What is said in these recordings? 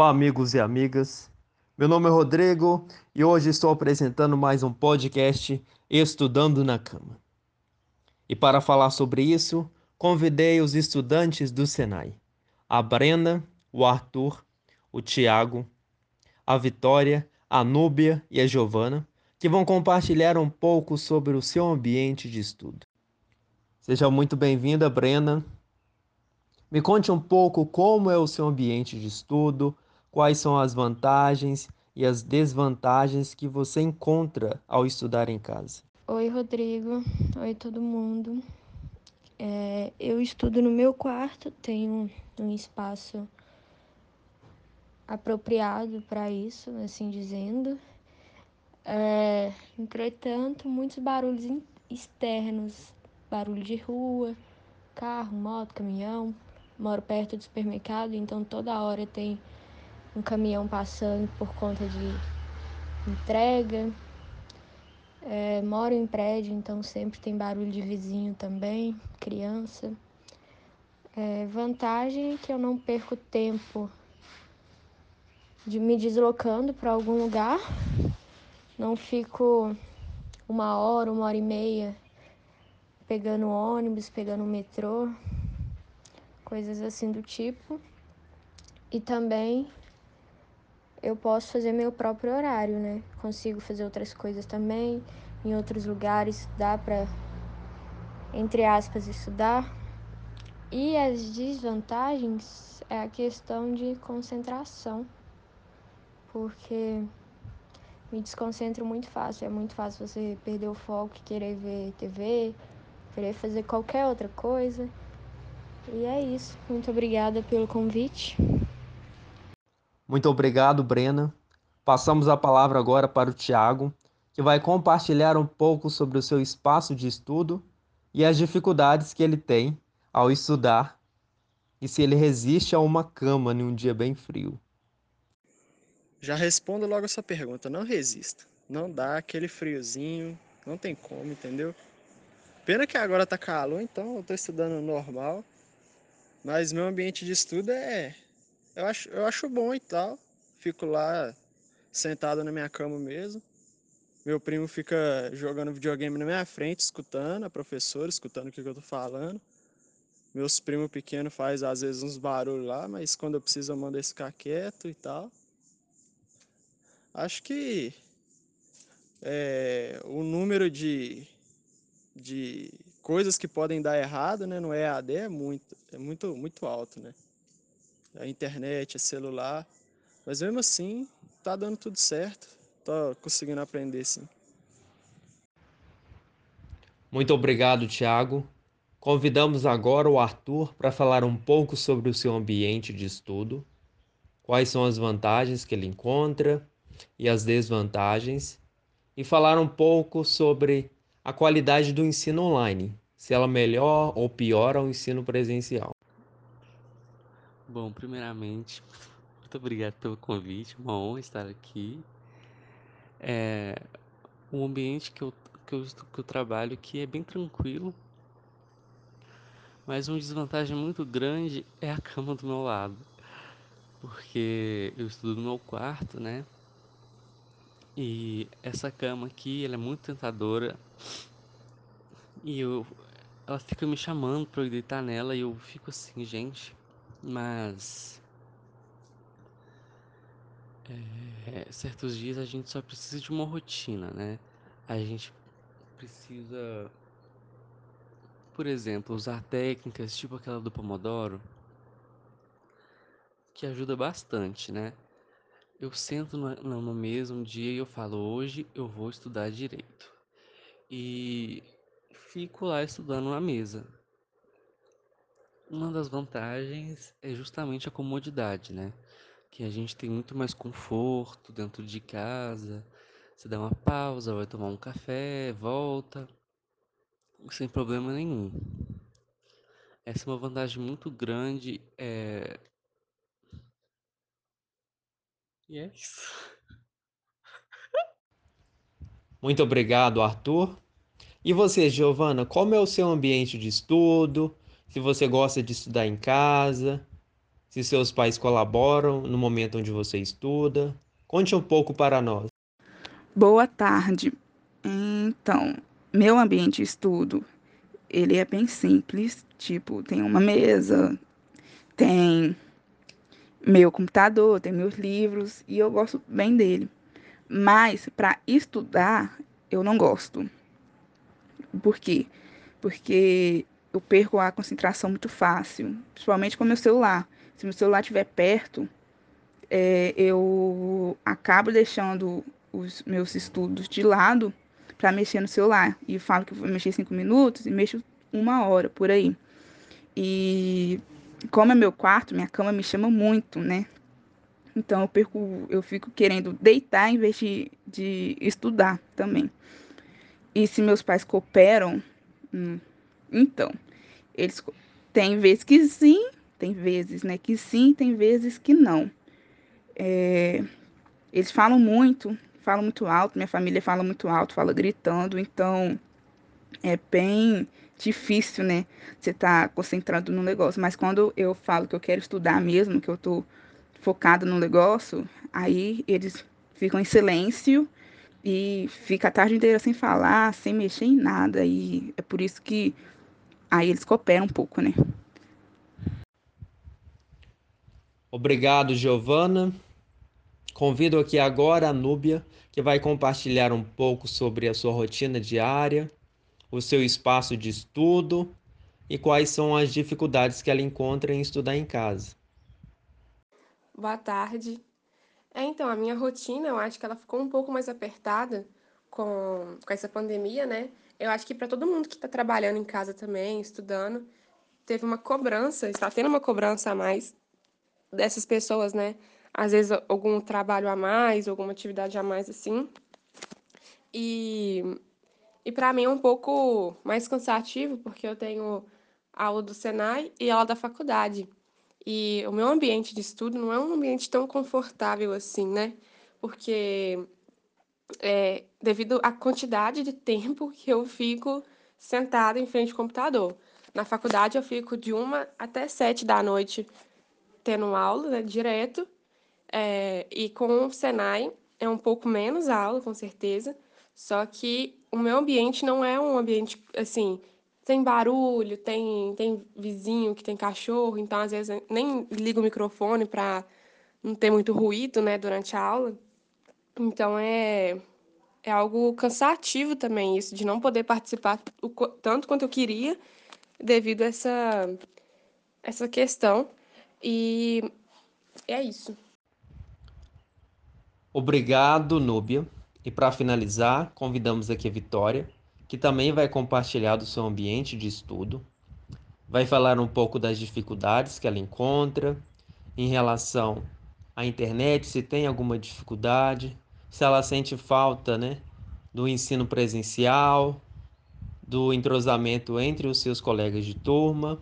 Olá, amigos e amigas. Meu nome é Rodrigo e hoje estou apresentando mais um podcast Estudando na Cama. E para falar sobre isso, convidei os estudantes do Senai: a Brenda, o Arthur, o Tiago, a Vitória, a Núbia e a Giovana, que vão compartilhar um pouco sobre o seu ambiente de estudo. Seja muito bem-vinda, Brenda. Me conte um pouco como é o seu ambiente de estudo, quais são as vantagens e as desvantagens que você encontra ao estudar em casa. Oi, Rodrigo. Oi, todo mundo. É, eu estudo no meu quarto, tenho um espaço apropriado para isso, assim dizendo. É, entretanto, muitos barulhos externos, barulho de rua, carro, moto, caminhão, moro perto do supermercado, então toda hora tem um caminhão passando por conta de entrega. É, moro em prédio, então sempre tem barulho de vizinho também, criança. É, vantagem é que eu não perco tempo de me deslocando para algum lugar, não fico uma hora, uma hora e meia pegando ônibus, pegando metrô coisas assim do tipo. E também eu posso fazer meu próprio horário, né? Consigo fazer outras coisas também, em outros lugares dá para entre aspas estudar. E as desvantagens é a questão de concentração, porque me desconcentro muito fácil. É muito fácil você perder o foco, querer ver TV, querer fazer qualquer outra coisa. E é isso. Muito obrigada pelo convite. Muito obrigado, Brena. Passamos a palavra agora para o Tiago, que vai compartilhar um pouco sobre o seu espaço de estudo e as dificuldades que ele tem ao estudar e se ele resiste a uma cama em um dia bem frio. Já respondo logo essa pergunta. Não resista. Não dá aquele friozinho. Não tem como, entendeu? Pena que agora tá calor, então eu tô estudando normal. Mas meu ambiente de estudo é. Eu acho, eu acho bom e tal. Fico lá sentado na minha cama mesmo. Meu primo fica jogando videogame na minha frente, escutando a professora, escutando o que eu tô falando. Meus primos pequenos faz às vezes uns barulhos lá, mas quando eu preciso eu mando eles ficar quieto e tal. Acho que é, o número de, de coisas que podem dar errado, né, no EAD é muito, é muito, muito alto, né? A internet, a celular, mas mesmo assim tá dando tudo certo, tô conseguindo aprender sim. Muito obrigado, Tiago. Convidamos agora o Arthur para falar um pouco sobre o seu ambiente de estudo, quais são as vantagens que ele encontra e as desvantagens, e falar um pouco sobre a qualidade do ensino online, se ela melhor ou piora o ensino presencial. Bom, primeiramente, muito obrigado pelo convite, uma honra estar aqui. É, o ambiente que eu, que, eu, que eu trabalho aqui é bem tranquilo, mas uma desvantagem muito grande é a cama do meu lado, porque eu estudo no meu quarto, né? E essa cama aqui, ela é muito tentadora. E eu ela fica me chamando pra eu deitar nela e eu fico assim, gente, mas. É, certos dias a gente só precisa de uma rotina, né? A gente precisa, por exemplo, usar técnicas tipo aquela do Pomodoro, que ajuda bastante, né? Eu sento no, mesmo dia e eu falo, hoje eu vou estudar direito. E fico lá estudando na mesa. Uma das vantagens é justamente a comodidade, né? Que a gente tem muito mais conforto dentro de casa. Você dá uma pausa, vai tomar um café, volta, sem problema nenhum. Essa é uma vantagem muito grande. É... E é isso. Muito obrigado, Arthur. E você, Giovana, como é o seu ambiente de estudo? Se você gosta de estudar em casa? se seus pais colaboram no momento onde você estuda. Conte um pouco para nós. Boa tarde. Então, meu ambiente de estudo, ele é bem simples, tipo, tem uma mesa, tem meu computador, tem meus livros e eu gosto bem dele. Mas para estudar, eu não gosto. Por quê? Porque eu perco a concentração muito fácil, principalmente com o meu celular. Se meu celular estiver perto, é, eu acabo deixando os meus estudos de lado para mexer no celular. E falo que vou mexer cinco minutos e mexo uma hora por aí. E como é meu quarto, minha cama me chama muito, né? Então eu perco, eu fico querendo deitar em vez de, de estudar também. E se meus pais cooperam, hum, então, eles tem vezes que sim, tem vezes, né, que sim, tem vezes que não. É, eles falam muito, falam muito alto, minha família fala muito alto, fala gritando, então é bem difícil, né? Você tá concentrando no negócio. Mas quando eu falo que eu quero estudar mesmo, que eu tô focado no negócio, aí eles ficam em silêncio e fica a tarde inteira sem falar, sem mexer em nada. E é por isso que aí eles cooperam um pouco, né? Obrigado, Giovana. Convido aqui agora a Núbia, que vai compartilhar um pouco sobre a sua rotina diária o seu espaço de estudo e quais são as dificuldades que ela encontra em estudar em casa. Boa tarde. É, então, a minha rotina, eu acho que ela ficou um pouco mais apertada com, com essa pandemia, né? Eu acho que para todo mundo que está trabalhando em casa também, estudando, teve uma cobrança, está tendo uma cobrança a mais dessas pessoas, né? Às vezes algum trabalho a mais, alguma atividade a mais assim. E e para mim é um pouco mais cansativo, porque eu tenho aula do Senai e aula da faculdade. E o meu ambiente de estudo não é um ambiente tão confortável assim, né? Porque é, devido à quantidade de tempo que eu fico sentada em frente ao computador. Na faculdade eu fico de uma até sete da noite tendo aula, né, direto. É, e com o Senai é um pouco menos aula, com certeza. Só que o meu ambiente não é um ambiente assim, tem barulho, tem, tem vizinho que tem cachorro, então às vezes nem ligo o microfone para não ter muito ruído, né, durante a aula. Então é é algo cansativo também isso de não poder participar o, tanto quanto eu queria devido a essa essa questão. E é isso. Obrigado, Núbia. E para finalizar, convidamos aqui a Vitória, que também vai compartilhar do seu ambiente de estudo, vai falar um pouco das dificuldades que ela encontra em relação à internet, se tem alguma dificuldade, se ela sente falta, né, do ensino presencial, do entrosamento entre os seus colegas de turma.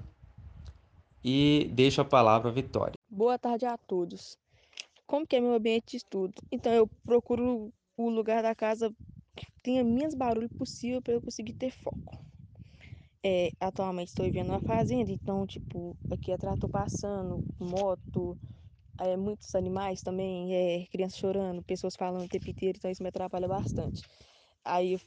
E deixo a palavra à Vitória. Boa tarde a todos. Como que é meu ambiente de estudo? Então eu procuro o lugar da casa que tenha menos barulho possível para eu conseguir ter foco. É, atualmente estou vivendo na fazenda, então, tipo, aqui é trator passando, moto, é, muitos animais também, é, crianças chorando, pessoas falando o tempo inteiro, então isso me atrapalha bastante. Aí,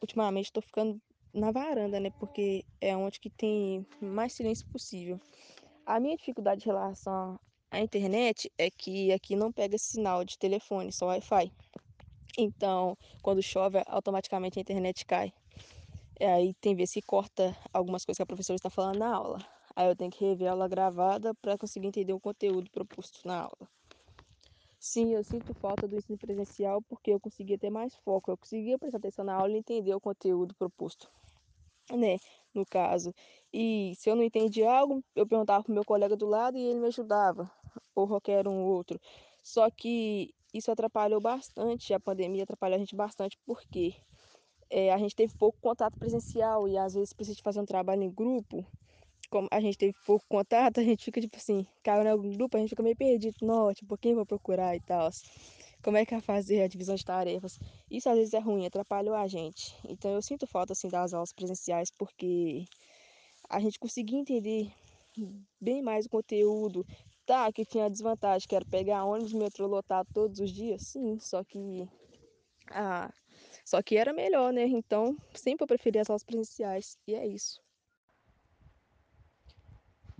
ultimamente, estou ficando na varanda, né, porque é onde que tem mais silêncio possível. A minha dificuldade em relação à internet é que aqui não pega sinal de telefone, só Wi-Fi. Então, quando chove, automaticamente a internet cai. Aí tem vezes que corta algumas coisas que a professora está falando na aula. Aí eu tenho que rever a aula gravada para conseguir entender o conteúdo proposto na aula. Sim, eu sinto falta do ensino presencial porque eu conseguia ter mais foco, eu conseguia prestar atenção na aula e entender o conteúdo proposto, né, no caso. E se eu não entendia algo, eu perguntava pro meu colega do lado e ele me ajudava, ou qualquer um outro. Só que isso atrapalhou bastante, a pandemia atrapalhou a gente bastante, porque é, a gente teve pouco contato presencial e às vezes precisa fazer um trabalho em grupo, como a gente teve pouco contato, a gente fica tipo assim, caiu em algum grupo, a gente fica meio perdido, não, tipo, quem vou procurar e tal. Como é que vai fazer a divisão de tarefas? Isso às vezes é ruim, atrapalhou a gente. Então eu sinto falta assim das aulas presenciais porque a gente conseguia entender bem mais o conteúdo, Tá, que tinha a desvantagem, que era pegar ônibus, metrô lotado todos os dias, sim, só que. Ah, só que era melhor, né? Então, sempre eu preferia as aulas presenciais, e é isso.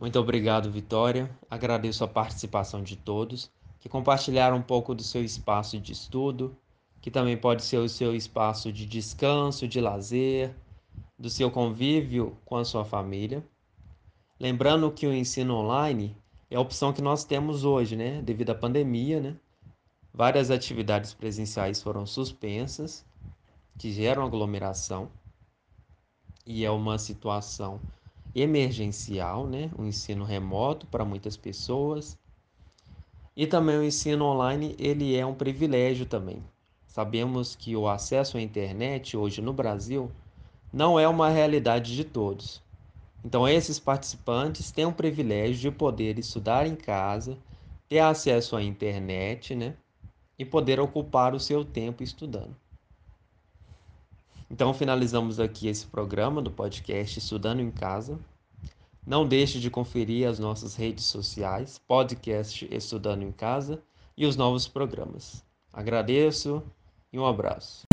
Muito obrigado, Vitória. Agradeço a participação de todos que compartilharam um pouco do seu espaço de estudo, que também pode ser o seu espaço de descanso, de lazer, do seu convívio com a sua família. Lembrando que o ensino online é a opção que nós temos hoje, né? Devido à pandemia, né? Várias atividades presenciais foram suspensas, que geram aglomeração, e é uma situação emergencial, né? O ensino remoto para muitas pessoas. E também o ensino online, ele é um privilégio também. Sabemos que o acesso à internet hoje no Brasil não é uma realidade de todos. Então, esses participantes têm o privilégio de poder estudar em casa, ter acesso à internet, né? E poder ocupar o seu tempo estudando. Então, finalizamos aqui esse programa do podcast Estudando em Casa. Não deixe de conferir as nossas redes sociais, podcast Estudando em Casa e os novos programas. Agradeço e um abraço.